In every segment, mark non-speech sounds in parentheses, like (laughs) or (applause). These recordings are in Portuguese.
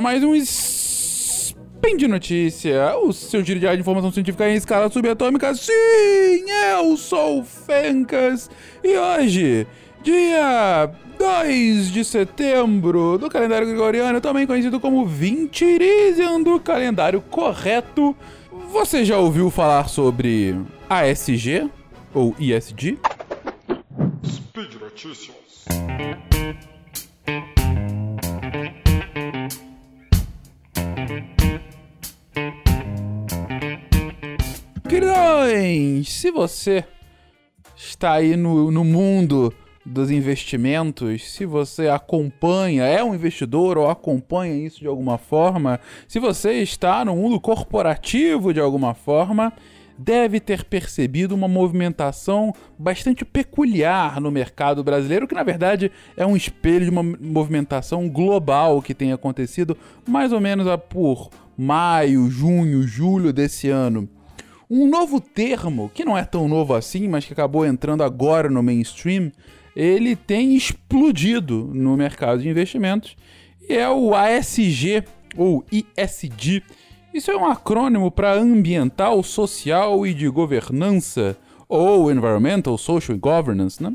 mais um Spin de Notícia, o seu giro de informação científica em escala subatômica. Sim, eu sou o Fencas e hoje, dia 2 de setembro do calendário gregoriano, também conhecido como Vintirisian do calendário correto, você já ouviu falar sobre ASG ou ISG? Speed Notícias. Queridões, se você está aí no, no mundo dos investimentos, se você acompanha, é um investidor ou acompanha isso de alguma forma, se você está no mundo corporativo de alguma forma, deve ter percebido uma movimentação bastante peculiar no mercado brasileiro, que na verdade é um espelho de uma movimentação global que tem acontecido mais ou menos por maio, junho, julho desse ano. Um novo termo, que não é tão novo assim, mas que acabou entrando agora no mainstream, ele tem explodido no mercado de investimentos e é o ASG ou ISG. Isso é um acrônimo para ambiental, social e de governança, ou environmental, social governance, né?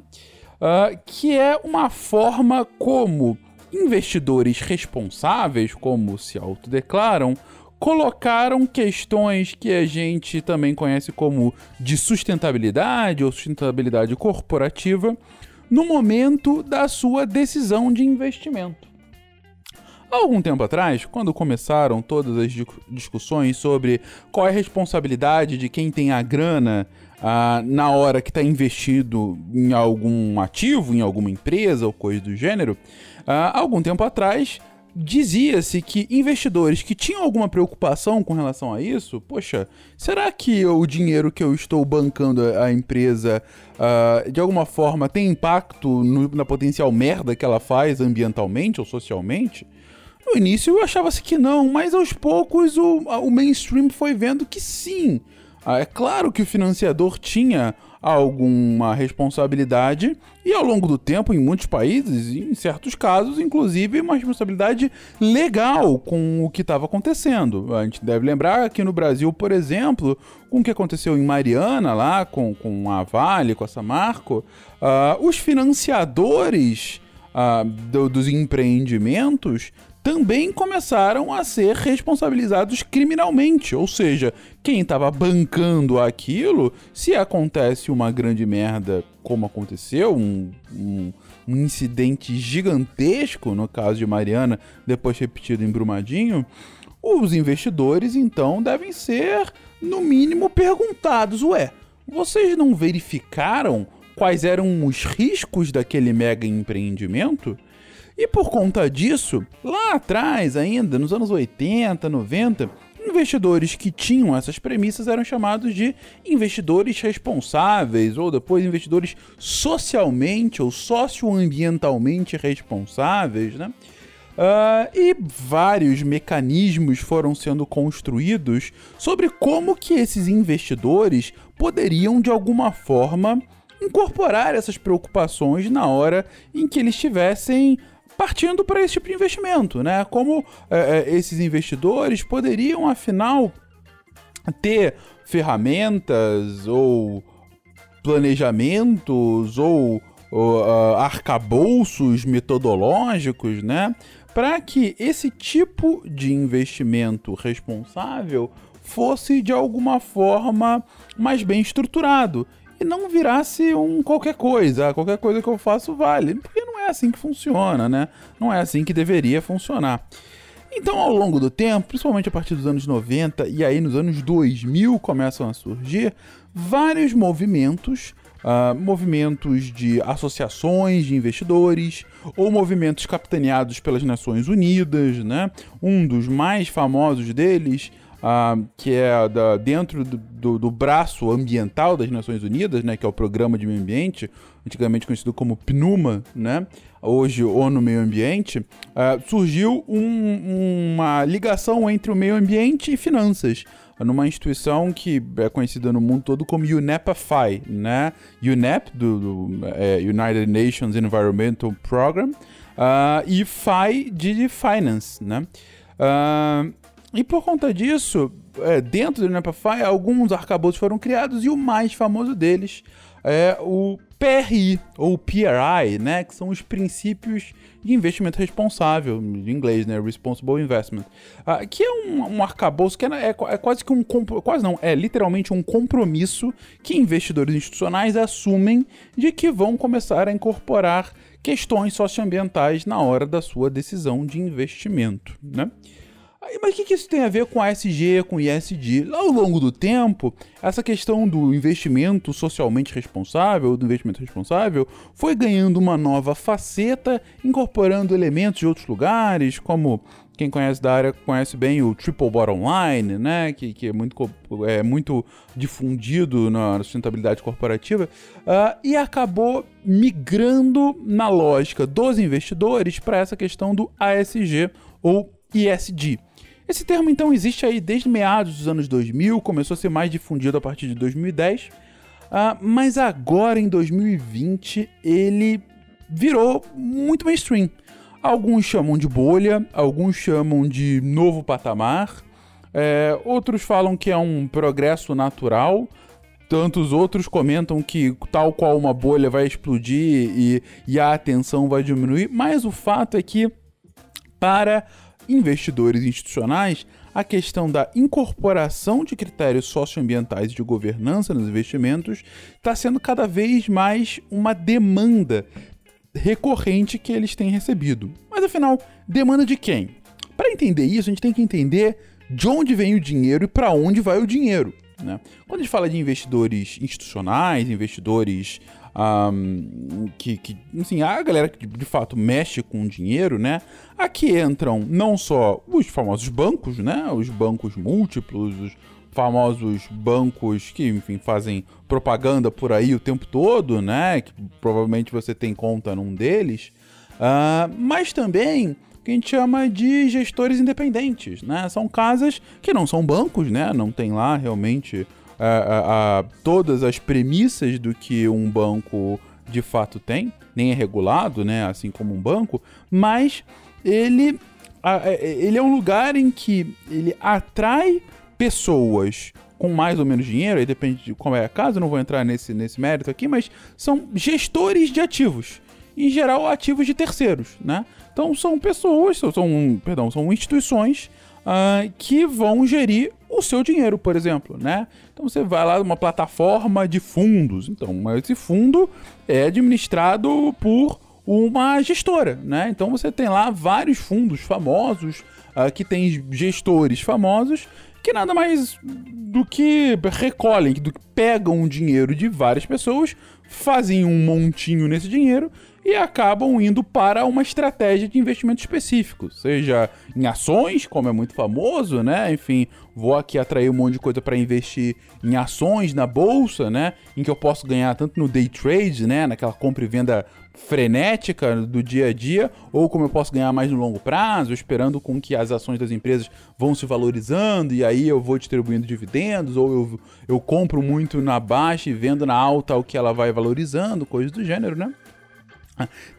Uh, que é uma forma como investidores responsáveis, como se autodeclaram, colocaram questões que a gente também conhece como de sustentabilidade ou sustentabilidade corporativa no momento da sua decisão de investimento. Algum tempo atrás, quando começaram todas as discussões sobre qual é a responsabilidade de quem tem a grana ah, na hora que está investido em algum ativo, em alguma empresa ou coisa do gênero, ah, algum tempo atrás dizia-se que investidores que tinham alguma preocupação com relação a isso, poxa, será que o dinheiro que eu estou bancando a empresa uh, de alguma forma tem impacto no, na potencial merda que ela faz ambientalmente ou socialmente? No início achava-se que não, mas aos poucos o, o mainstream foi vendo que sim. Ah, é claro que o financiador tinha alguma responsabilidade e ao longo do tempo, em muitos países, em certos casos, inclusive, uma responsabilidade legal com o que estava acontecendo. A gente deve lembrar que no Brasil, por exemplo, com o que aconteceu em Mariana, lá com, com a Vale, com a Samarco, uh, os financiadores uh, do, dos empreendimentos também começaram a ser responsabilizados criminalmente. Ou seja, quem estava bancando aquilo, se acontece uma grande merda como aconteceu, um, um, um, incidente gigantesco, no caso de Mariana, depois repetido em Brumadinho, os investidores então devem ser, no mínimo, perguntados: ué, vocês não verificaram quais eram os riscos daquele mega empreendimento? E por conta disso, lá atrás, ainda nos anos 80, 90, investidores que tinham essas premissas eram chamados de investidores responsáveis, ou depois investidores socialmente ou socioambientalmente responsáveis, né? Uh, e vários mecanismos foram sendo construídos sobre como que esses investidores poderiam de alguma forma incorporar essas preocupações na hora em que eles estivessem partindo para esse tipo de investimento, né? Como é, é, esses investidores poderiam, afinal, ter ferramentas ou planejamentos ou, ou uh, arcabouços metodológicos, né? Para que esse tipo de investimento responsável fosse de alguma forma mais bem estruturado e não virasse um qualquer coisa. Qualquer coisa que eu faço vale. Porque não é assim que funciona, né? Não é assim que deveria funcionar. Então, ao longo do tempo, principalmente a partir dos anos 90 e aí nos anos 2000 começam a surgir vários movimentos, uh, movimentos de associações de investidores ou movimentos capitaneados pelas Nações Unidas, né? Um dos mais famosos deles uh, que é da, dentro do, do, do, braço ambiental das Nações Unidas, né, que é o Programa de Meio Ambiente, antigamente conhecido como PNUMA, né, hoje ONU Meio Ambiente, uh, surgiu um, uma ligação entre o meio ambiente e finanças numa instituição que é conhecida no mundo todo como UNEP-FI, né? UNEP, do, do é, United Nations Environmental Program, uh, e FI de Finance, né? Uh, e por conta disso, é, dentro do Nepafy, alguns arcabouços foram criados e o mais famoso deles é o PRI, ou PRI, né, que são os princípios de investimento responsável, em inglês, né, Responsible Investment, uh, que é um, um arcabouço que é, é, é, quase que um, quase não, é literalmente um compromisso que investidores institucionais assumem de que vão começar a incorporar questões socioambientais na hora da sua decisão de investimento, né. Mas o que, que isso tem a ver com ASG, com ISD? Ao longo do tempo, essa questão do investimento socialmente responsável, do investimento responsável, foi ganhando uma nova faceta, incorporando elementos de outros lugares, como quem conhece da área conhece bem o Triple Bottom Line, né? Que, que é, muito, é muito difundido na sustentabilidade corporativa, uh, e acabou migrando na lógica dos investidores para essa questão do ASG ou ISD. Esse termo então existe aí desde meados dos anos 2000, começou a ser mais difundido a partir de 2010, uh, ah, mas agora em 2020 ele virou muito mainstream. Alguns chamam de bolha, alguns chamam de novo patamar, é, outros falam que é um progresso natural, tantos outros comentam que, tal qual uma bolha, vai explodir e, e a atenção vai diminuir, mas o fato é que, para investidores institucionais, a questão da incorporação de critérios socioambientais de governança nos investimentos está sendo cada vez mais uma demanda recorrente que eles têm recebido. Mas afinal, demanda de quem? Para entender isso, a gente tem que entender de onde vem o dinheiro e para onde vai o dinheiro. Né? Quando a gente fala de investidores institucionais, investidores um, que, que, assim, a galera que de fato mexe com dinheiro, né? Aqui entram não só os famosos bancos, né? Os bancos múltiplos, os famosos bancos que, enfim, fazem propaganda por aí o tempo todo, né? Que provavelmente você tem conta num deles. Uh, mas também que a gente chama de gestores independentes, né? São casas que não são bancos, né? Não tem lá realmente a, a, todas as premissas do que um banco de fato tem, nem é regulado, né, assim como um banco, mas ele, a, é, ele é um lugar em que ele atrai pessoas com mais ou menos dinheiro, aí depende de como é a casa, não vou entrar nesse, nesse mérito aqui, mas são gestores de ativos. Em geral, ativos de terceiros, né? Então são pessoas, são, perdão, são instituições uh, que vão gerir o seu dinheiro, por exemplo, né? Então você vai lá numa plataforma de fundos. Então, esse fundo é administrado por uma gestora, né? Então você tem lá vários fundos famosos uh, que tem gestores famosos que nada mais do que recolhem, do que pegam dinheiro de várias pessoas, fazem um montinho nesse dinheiro e acabam indo para uma estratégia de investimento específico, seja em ações, como é muito famoso, né? Enfim, vou aqui atrair um monte de coisa para investir em ações na bolsa, né? Em que eu posso ganhar tanto no day trade, né? Naquela compra e venda frenética do dia a dia, ou como eu posso ganhar mais no longo prazo, esperando com que as ações das empresas vão se valorizando e aí eu vou distribuindo dividendos, ou eu, eu compro muito na baixa e vendo na alta o que ela vai valorizando, coisas do gênero, né?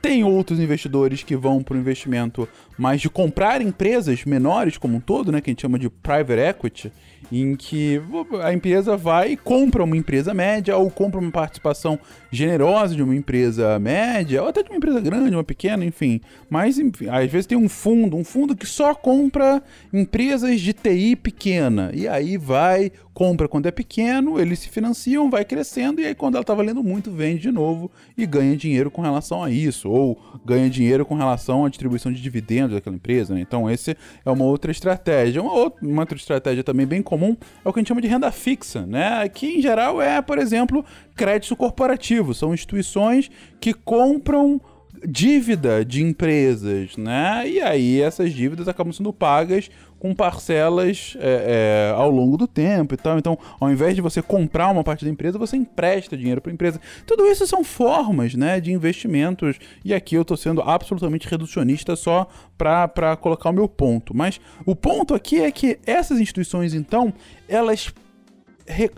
Tem outros investidores que vão para o investimento mais de comprar empresas menores como um todo, né, que a gente chama de private equity, em que a empresa vai e compra uma empresa média ou compra uma participação generosa de uma empresa média ou até de uma empresa grande, uma pequena, enfim. Mas enfim, às vezes tem um fundo, um fundo que só compra empresas de TI pequena e aí vai compra quando é pequeno, eles se financiam, vai crescendo, e aí quando ela tá valendo muito, vende de novo e ganha dinheiro com relação a isso, ou ganha dinheiro com relação à distribuição de dividendos daquela empresa, né? Então, esse é uma outra estratégia. Uma outra, uma outra estratégia também bem comum é o que a gente chama de renda fixa, né? Que em geral é, por exemplo, crédito corporativo. São instituições que compram dívida de empresas, né? E aí essas dívidas acabam sendo pagas com parcelas é, é, ao longo do tempo e tal. Então, ao invés de você comprar uma parte da empresa, você empresta dinheiro para a empresa. Tudo isso são formas né, de investimentos. E aqui eu estou sendo absolutamente reducionista só para colocar o meu ponto. Mas o ponto aqui é que essas instituições, então, elas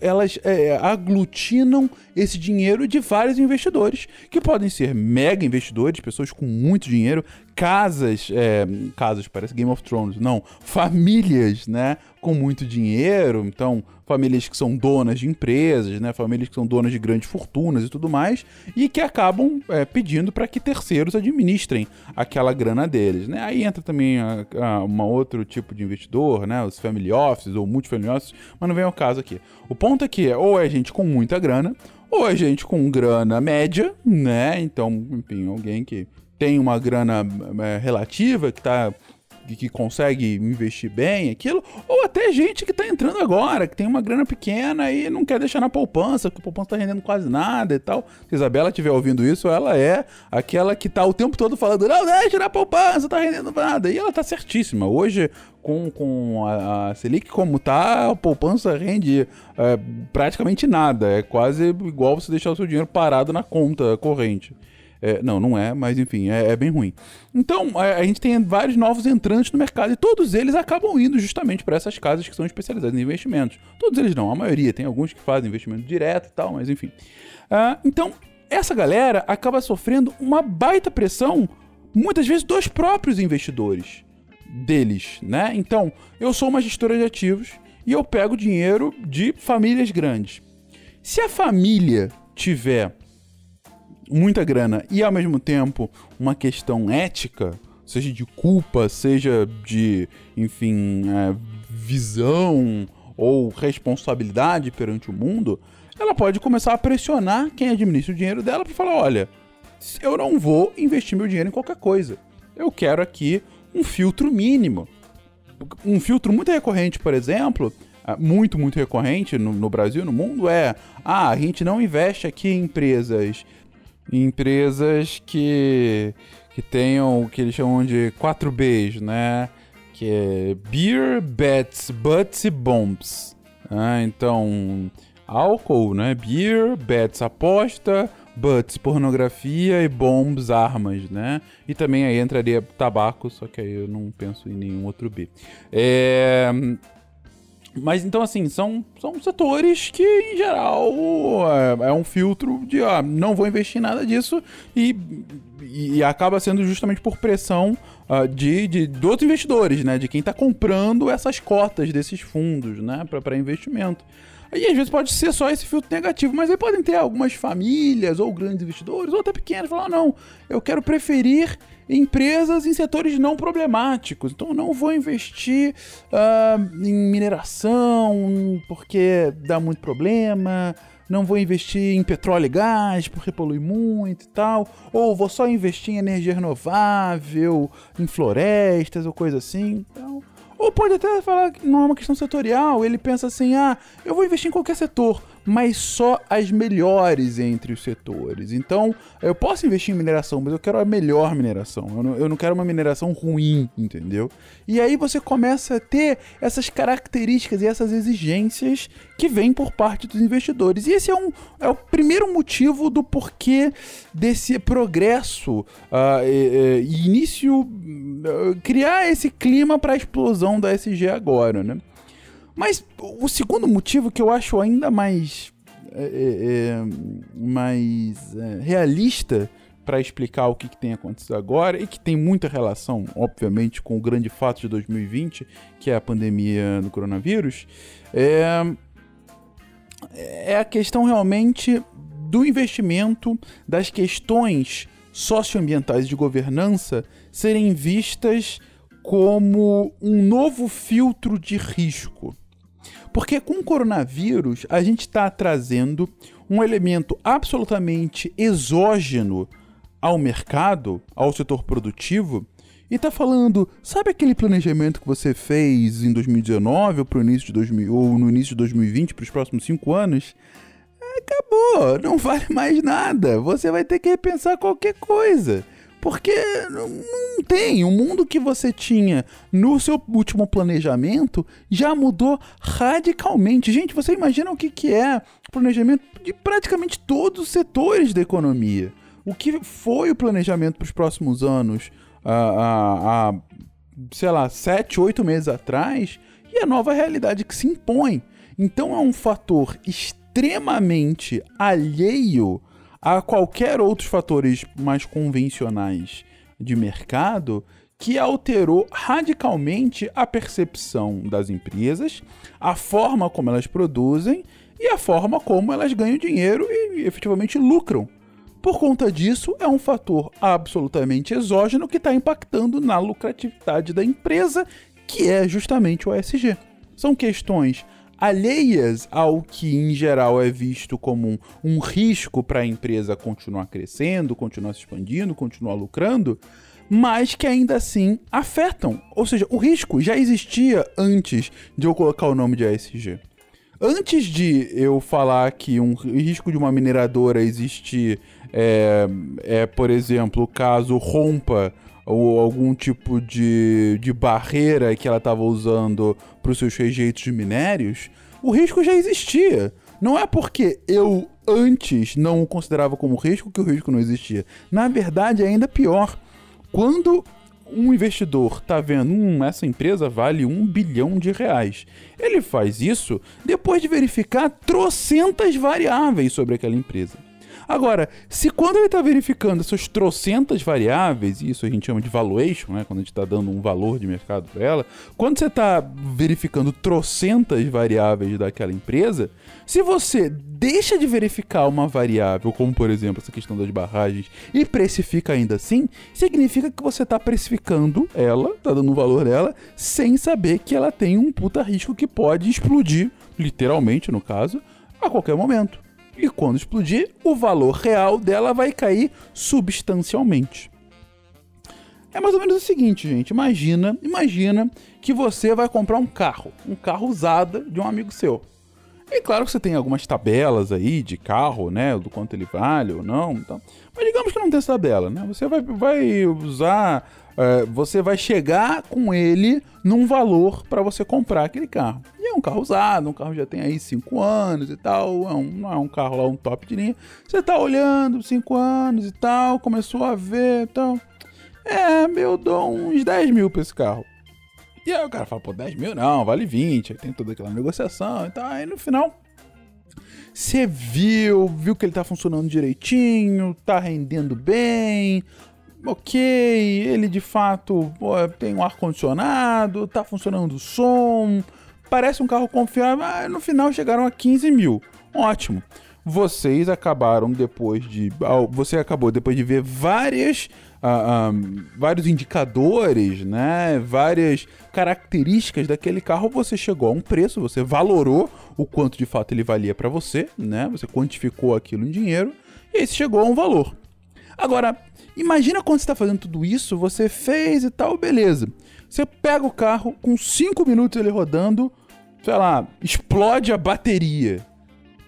elas é, aglutinam esse dinheiro de vários investidores, que podem ser mega investidores, pessoas com muito dinheiro, casas, é, casas, parece Game of Thrones, não, famílias, né, com muito dinheiro, então famílias que são donas de empresas, né, famílias que são donas de grandes fortunas e tudo mais, e que acabam é, pedindo para que terceiros administrem aquela grana deles, né? Aí entra também a, a, uma outro tipo de investidor, né, os family offices ou multifamily offices, mas não vem ao caso aqui. O ponto é que ou é gente com muita grana, ou é gente com grana média, né? Então, enfim, alguém que tem uma grana é, relativa, que tá que consegue investir bem aquilo, ou até gente que tá entrando agora, que tem uma grana pequena e não quer deixar na poupança, porque a poupança tá rendendo quase nada e tal. Se a Isabela estiver ouvindo isso, ela é aquela que tá o tempo todo falando, não, deixa na poupança, tá rendendo nada. E ela tá certíssima. Hoje, com, com a, a Selic como tá, a poupança rende é, praticamente nada. É quase igual você deixar o seu dinheiro parado na conta corrente. É, não, não é, mas enfim, é, é bem ruim. Então, a, a, gente tem vários novos entrantes no mercado e todos eles acabam indo justamente para essas casas que são especializadas em investimentos. Todos eles não, a maioria. Tem alguns que fazem investimento direto e tal, mas enfim. Uh, então, essa galera acaba sofrendo uma baita pressão, muitas vezes, dos próprios investidores deles, né? Então, eu sou uma gestora de ativos e eu pego dinheiro de famílias grandes. Se a família tiver muita grana e ao mesmo tempo uma questão ética, seja de culpa, seja de, enfim, é, visão ou responsabilidade perante o mundo, ela pode começar a pressionar quem administra o dinheiro dela para falar: olha, eu não vou investir meu dinheiro em qualquer coisa. Eu quero aqui um filtro mínimo. Um filtro muito recorrente, por exemplo, é, muito, muito recorrente no, no Brasil, no mundo, é: ah, a gente não investe aqui em empresas empresas que, que tenham o que eles chamam de 4Bs, né? Que é Beer, Bets, Butts e Bombs. Ah, então, álcool, né? Beer, Bets, aposta, Butts, pornografia e Bombs, armas, né? E também aí entraria tabaco, só que aí eu não penso em nenhum outro B. É... Mas então, assim, são, são setores que, em geral, é, é um filtro de, ó, não vou investir em nada disso e, e acaba sendo justamente por pressão uh, de, de, de outros investidores, né? De quem está comprando essas cotas desses fundos, né? Para investimento. Aí às vezes pode ser só esse filtro negativo, mas aí podem ter algumas famílias ou grandes investidores ou até pequenos falar: não, eu quero preferir empresas em setores não problemáticos. Então não vou investir uh, em mineração porque dá muito problema. Não vou investir em petróleo e gás porque polui muito e tal. Ou vou só investir em energia renovável, em florestas ou coisa assim. Então, ou pode até falar que não é uma questão setorial. Ele pensa assim: ah, eu vou investir em qualquer setor mas só as melhores entre os setores. Então, eu posso investir em mineração, mas eu quero a melhor mineração. Eu não, eu não quero uma mineração ruim, entendeu? E aí você começa a ter essas características e essas exigências que vêm por parte dos investidores. E esse é, um, é o primeiro motivo do porquê desse progresso uh, e, e início. Uh, criar esse clima para a explosão da SG agora, né? Mas o segundo motivo que eu acho ainda mais, é, é, é mais é, realista para explicar o que, que, tem acontecido agora e que tem muita relação, obviamente, com o grande fato de 2020, que é a pandemia do coronavírus, é, é a questão realmente do investimento, das questões socioambientais de governança serem vistas como um novo filtro de risco. Porque com o coronavírus, a gente está trazendo um elemento absolutamente exógeno ao mercado, ao setor produtivo, e está falando, sabe aquele planejamento que você fez em 2019 ou, pro início de 2000, ou no início de 2020 para os próximos cinco anos? Acabou, não (laughs) vale mais nada. Você vai ter que repensar qualquer coisa. Porque não, tem. O mundo que você tinha no seu último planejamento já mudou radicalmente. Gente, você imagina o que, que é planejamento de praticamente todos os setores da economia. O que foi o planejamento para os próximos anos há, sei lá, sete, oito meses atrás e a nova realidade que se impõe. Então é um fator extremamente alheio a qualquer outros fatores mais convencionais de mercado que alterou radicalmente a percepção das empresas, a forma como elas produzem e a forma como elas ganham dinheiro e efetivamente lucram. Por conta disso, é um fator absolutamente exógeno que está impactando na lucratividade da empresa, que é justamente o ESG. São questões alheias ao que em geral é visto como um, um risco para a empresa continuar crescendo, continuar se expandindo, continuar lucrando, mas que ainda assim afetam. Ou seja, o risco já existia antes de eu colocar o nome de ESG. Antes de eu falar que um risco de uma mineradora existir é, é por exemplo, caso rompa ou algum tipo de, de barreira que ela estava usando para os seus rejeitos de minérios, o risco já existia. Não é porque eu antes não o considerava como risco que o risco não existia. Na verdade, é ainda pior. Quando um investidor está vendo, hum, essa empresa vale um bilhão de reais. Ele faz isso depois de verificar trocentas variáveis sobre aquela empresa. Agora, se quando ele está verificando essas trocentas variáveis, isso a gente chama de valuation, né, quando a gente está dando um valor de mercado para ela, quando você está verificando trocentas variáveis daquela empresa, se você deixa de verificar uma variável, como por exemplo essa questão das barragens, e precifica ainda assim, significa que você está precificando ela, está dando um valor dela, sem saber que ela tem um puta risco que pode explodir, literalmente no caso, a qualquer momento e quando explodir, o valor real dela vai cair substancialmente. É mais ou menos o seguinte, gente. Imagina, imagina que você vai comprar um carro, um carro usado de um amigo seu. E claro que você tem algumas tabelas aí de carro, né? Do quanto ele vale ou não. Então, mas digamos que não tem essa tabela, né? Você vai, vai usar. Uh, você vai chegar com ele num valor para você comprar aquele carro. E é um carro usado, um carro já tem aí 5 anos e tal. É um, não é um carro lá, um top de linha. Você tá olhando, 5 anos e tal, começou a ver e tal. É, eu dou uns 10 mil pra esse carro. E aí o cara fala, pô, 10 mil não, vale 20. Aí tem toda aquela negociação e tal. Aí no final, você viu, viu que ele tá funcionando direitinho, tá rendendo bem. Ok, ele de fato pô, tem um ar-condicionado, tá funcionando o som, parece um carro confiável, mas no final chegaram a 15 mil. Ótimo vocês acabaram depois de. Você acabou depois de ver várias. Uh, um, vários indicadores, né? Várias características daquele carro, você chegou a um preço, você valorou o quanto de fato ele valia para você, né? Você quantificou aquilo em dinheiro e aí você chegou a um valor. Agora, imagina quando você está fazendo tudo isso, você fez e tal, beleza. Você pega o carro, com 5 minutos ele rodando, sei lá, explode a bateria.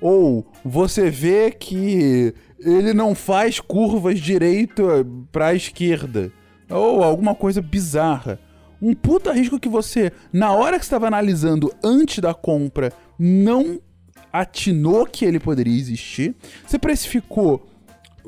Ou você vê que ele não faz curvas direito para a esquerda. Ou alguma coisa bizarra. Um puta risco que você, na hora que estava analisando antes da compra, não atinou que ele poderia existir. Você precificou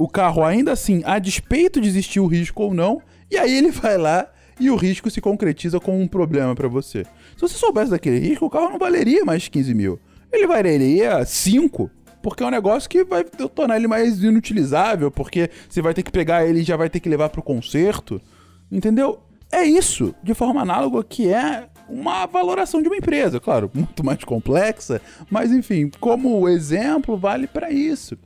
o carro ainda assim, a despeito de existir o risco ou não, e aí ele vai lá e o risco se concretiza como um problema para você. Se você soubesse daquele risco, o carro não valeria mais 15 mil ele valeria 5. Porque é um negócio que vai tornar ele mais inutilizável, porque você vai ter que pegar ele e já vai ter que levar para o conserto. Entendeu? É isso, de forma análoga, que é uma valoração de uma empresa. Claro, muito mais complexa, mas enfim, como exemplo, vale para isso.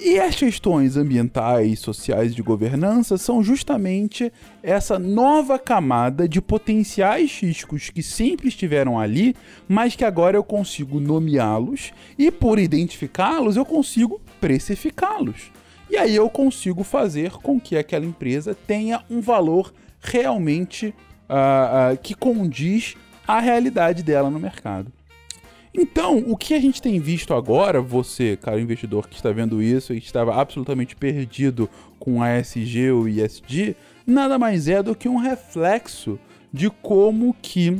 E as questões ambientais, sociais de governança são justamente essa nova camada de potenciais riscos que sempre estiveram ali, mas que agora eu consigo nomeá-los e, por identificá-los, eu consigo precificá-los. E aí eu consigo fazer com que aquela empresa tenha um valor realmente uh, uh, que condiz à realidade dela no mercado. Então, o que a gente tem visto agora, você, cara investidor que está vendo isso e estava absolutamente perdido com a SG ou ISG, nada mais é do que um reflexo de como que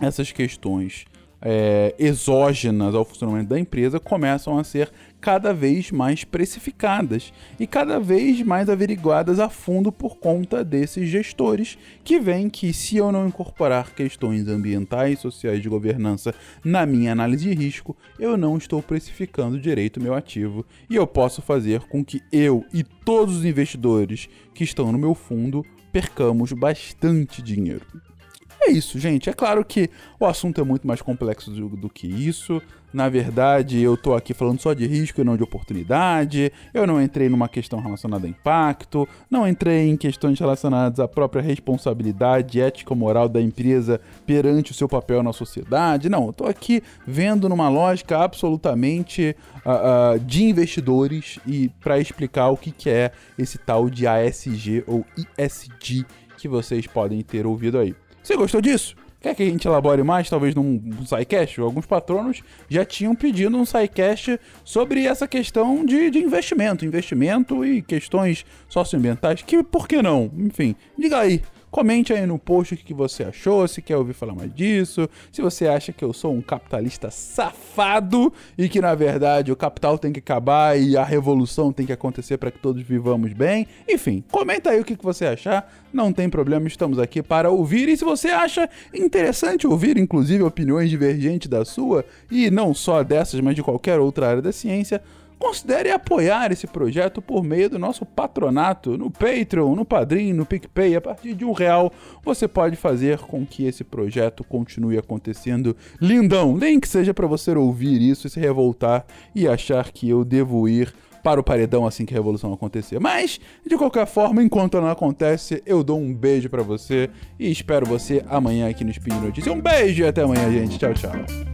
essas questões é, exógenas ao funcionamento da empresa começam a ser cada vez mais precificadas e cada vez mais averiguadas a fundo por conta desses gestores que veem que se eu não incorporar questões ambientais, sociais de governança na minha análise de risco, eu não estou precificando direito meu ativo e eu posso fazer com que eu e todos os investidores que estão no meu fundo percamos bastante dinheiro. É isso, gente. É claro que o assunto é muito mais complexo do, do, que isso. Na verdade, eu tô aqui falando só de risco e não de oportunidade. Eu não entrei numa questão relacionada a impacto, não entrei em questões relacionadas à própria responsabilidade ética moral da empresa perante o seu papel na sociedade. Não, eu tô aqui vendo numa lógica absolutamente uh, uh, de investidores e para explicar o que, que é esse tal de ASG ou ISG que vocês podem ter ouvido aí. Você gostou disso? Quer que a gente elabore mais, talvez num, num? Alguns patronos já tinham pedido um SciCast sobre essa questão de, de investimento, investimento e questões socioambientais, que por que não? Enfim, diga aí, Comente aí no post o que você achou, se quer ouvir falar mais disso, se você acha que eu sou um capitalista safado e que na verdade o capital tem que acabar e a revolução tem que acontecer para que todos vivamos bem. Enfim, comenta aí o que você achar, não tem problema, estamos aqui para ouvir. E se você acha interessante ouvir, inclusive, opiniões divergentes da sua, e não só dessas, mas de qualquer outra área da ciência, considere apoiar esse projeto por meio do nosso patronato no Patreon, no Padrim, no PicPay. A partir de um real você pode fazer com que esse projeto continue acontecendo lindão. Nem que seja para você ouvir isso e se revoltar e achar que eu devo ir para o paredão assim que a revolução acontecer. Mas, de qualquer forma, enquanto não acontece, eu dou um beijo para você e espero você amanhã aqui no Spin Notícia. Um beijo e até amanhã, gente. Tchau, tchau.